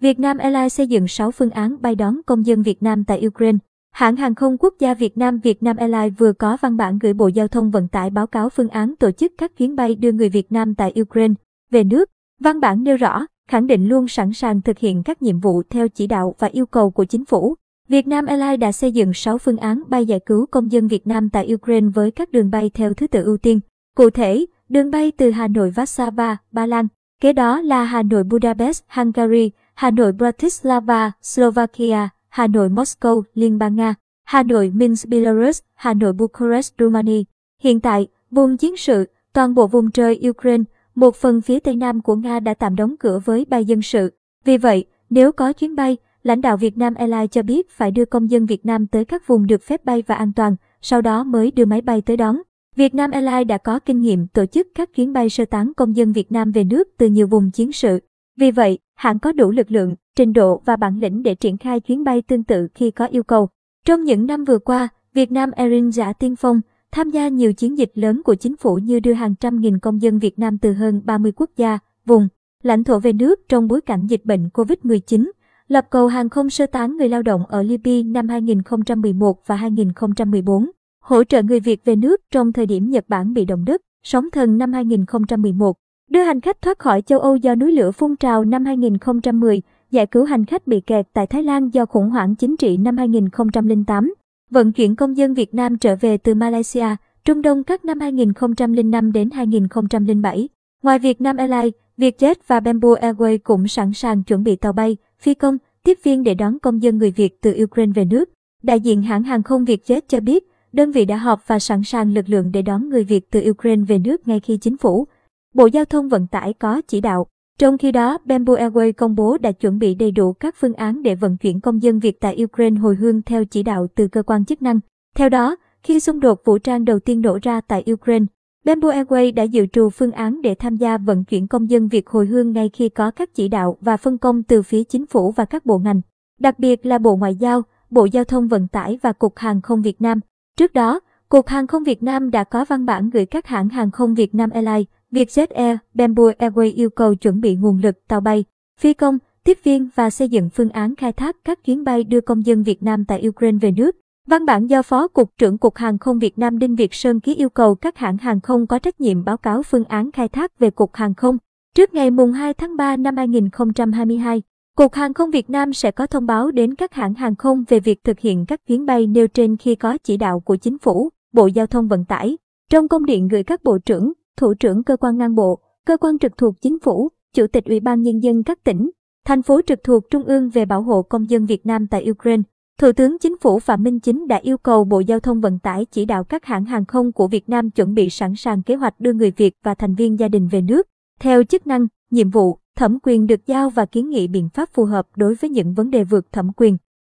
Việt Nam Airlines xây dựng 6 phương án bay đón công dân Việt Nam tại Ukraine. Hãng hàng không quốc gia Việt Nam Việt Nam Airlines vừa có văn bản gửi Bộ Giao thông Vận tải báo cáo phương án tổ chức các chuyến bay đưa người Việt Nam tại Ukraine về nước. Văn bản nêu rõ, khẳng định luôn sẵn sàng thực hiện các nhiệm vụ theo chỉ đạo và yêu cầu của chính phủ. Việt Nam Airlines đã xây dựng 6 phương án bay giải cứu công dân Việt Nam tại Ukraine với các đường bay theo thứ tự ưu tiên. Cụ thể, đường bay từ Hà Nội Warsaw, Ba Lan, kế đó là Hà Nội Budapest, Hungary, Hà Nội Bratislava, Slovakia, Hà Nội Moscow, Liên bang Nga, Hà Nội Minsk, Belarus, Hà Nội Bucharest, Romania. Hiện tại, vùng chiến sự, toàn bộ vùng trời Ukraine, một phần phía tây nam của Nga đã tạm đóng cửa với bay dân sự. Vì vậy, nếu có chuyến bay, lãnh đạo Việt Nam Airlines cho biết phải đưa công dân Việt Nam tới các vùng được phép bay và an toàn, sau đó mới đưa máy bay tới đón. Việt Nam Airlines đã có kinh nghiệm tổ chức các chuyến bay sơ tán công dân Việt Nam về nước từ nhiều vùng chiến sự. Vì vậy, hãng có đủ lực lượng, trình độ và bản lĩnh để triển khai chuyến bay tương tự khi có yêu cầu. Trong những năm vừa qua, Việt Nam Airlines đã tiên phong, tham gia nhiều chiến dịch lớn của chính phủ như đưa hàng trăm nghìn công dân Việt Nam từ hơn 30 quốc gia, vùng, lãnh thổ về nước trong bối cảnh dịch bệnh COVID-19, lập cầu hàng không sơ tán người lao động ở Libya năm 2011 và 2014, hỗ trợ người Việt về nước trong thời điểm Nhật Bản bị động đất, sóng thần năm 2011, đưa hành khách thoát khỏi châu Âu do núi lửa phun trào năm 2010, giải cứu hành khách bị kẹt tại Thái Lan do khủng hoảng chính trị năm 2008, vận chuyển công dân Việt Nam trở về từ Malaysia, Trung Đông các năm 2005 đến 2007. Ngoài Việt Nam Airlines, Vietjet và Bamboo Airways cũng sẵn sàng chuẩn bị tàu bay, phi công, tiếp viên để đón công dân người Việt từ Ukraine về nước. Đại diện hãng hàng không Vietjet cho biết, đơn vị đã họp và sẵn sàng lực lượng để đón người Việt từ Ukraine về nước ngay khi chính phủ, Bộ Giao thông Vận tải có chỉ đạo. Trong khi đó, Bamboo Airways công bố đã chuẩn bị đầy đủ các phương án để vận chuyển công dân Việt tại Ukraine hồi hương theo chỉ đạo từ cơ quan chức năng. Theo đó, khi xung đột vũ trang đầu tiên nổ ra tại Ukraine, Bamboo Airways đã dự trù phương án để tham gia vận chuyển công dân Việt hồi hương ngay khi có các chỉ đạo và phân công từ phía chính phủ và các bộ ngành, đặc biệt là Bộ Ngoại giao, Bộ Giao thông Vận tải và Cục Hàng không Việt Nam. Trước đó, Cục Hàng không Việt Nam đã có văn bản gửi các hãng hàng không Việt Nam Airlines, Vietjet Air, Bamboo Airways yêu cầu chuẩn bị nguồn lực tàu bay, phi công, tiếp viên và xây dựng phương án khai thác các chuyến bay đưa công dân Việt Nam tại Ukraine về nước. Văn bản do Phó Cục trưởng Cục Hàng không Việt Nam Đinh Việt Sơn ký yêu cầu các hãng hàng không có trách nhiệm báo cáo phương án khai thác về Cục Hàng không. Trước ngày mùng 2 tháng 3 năm 2022, Cục Hàng không Việt Nam sẽ có thông báo đến các hãng hàng không về việc thực hiện các chuyến bay nêu trên khi có chỉ đạo của Chính phủ, Bộ Giao thông Vận tải. Trong công điện gửi các bộ trưởng, thủ trưởng cơ quan ngang bộ, cơ quan trực thuộc chính phủ, chủ tịch ủy ban nhân dân các tỉnh, thành phố trực thuộc trung ương về bảo hộ công dân Việt Nam tại Ukraine. Thủ tướng Chính phủ Phạm Minh Chính đã yêu cầu Bộ Giao thông Vận tải chỉ đạo các hãng hàng không của Việt Nam chuẩn bị sẵn sàng kế hoạch đưa người Việt và thành viên gia đình về nước, theo chức năng, nhiệm vụ, thẩm quyền được giao và kiến nghị biện pháp phù hợp đối với những vấn đề vượt thẩm quyền.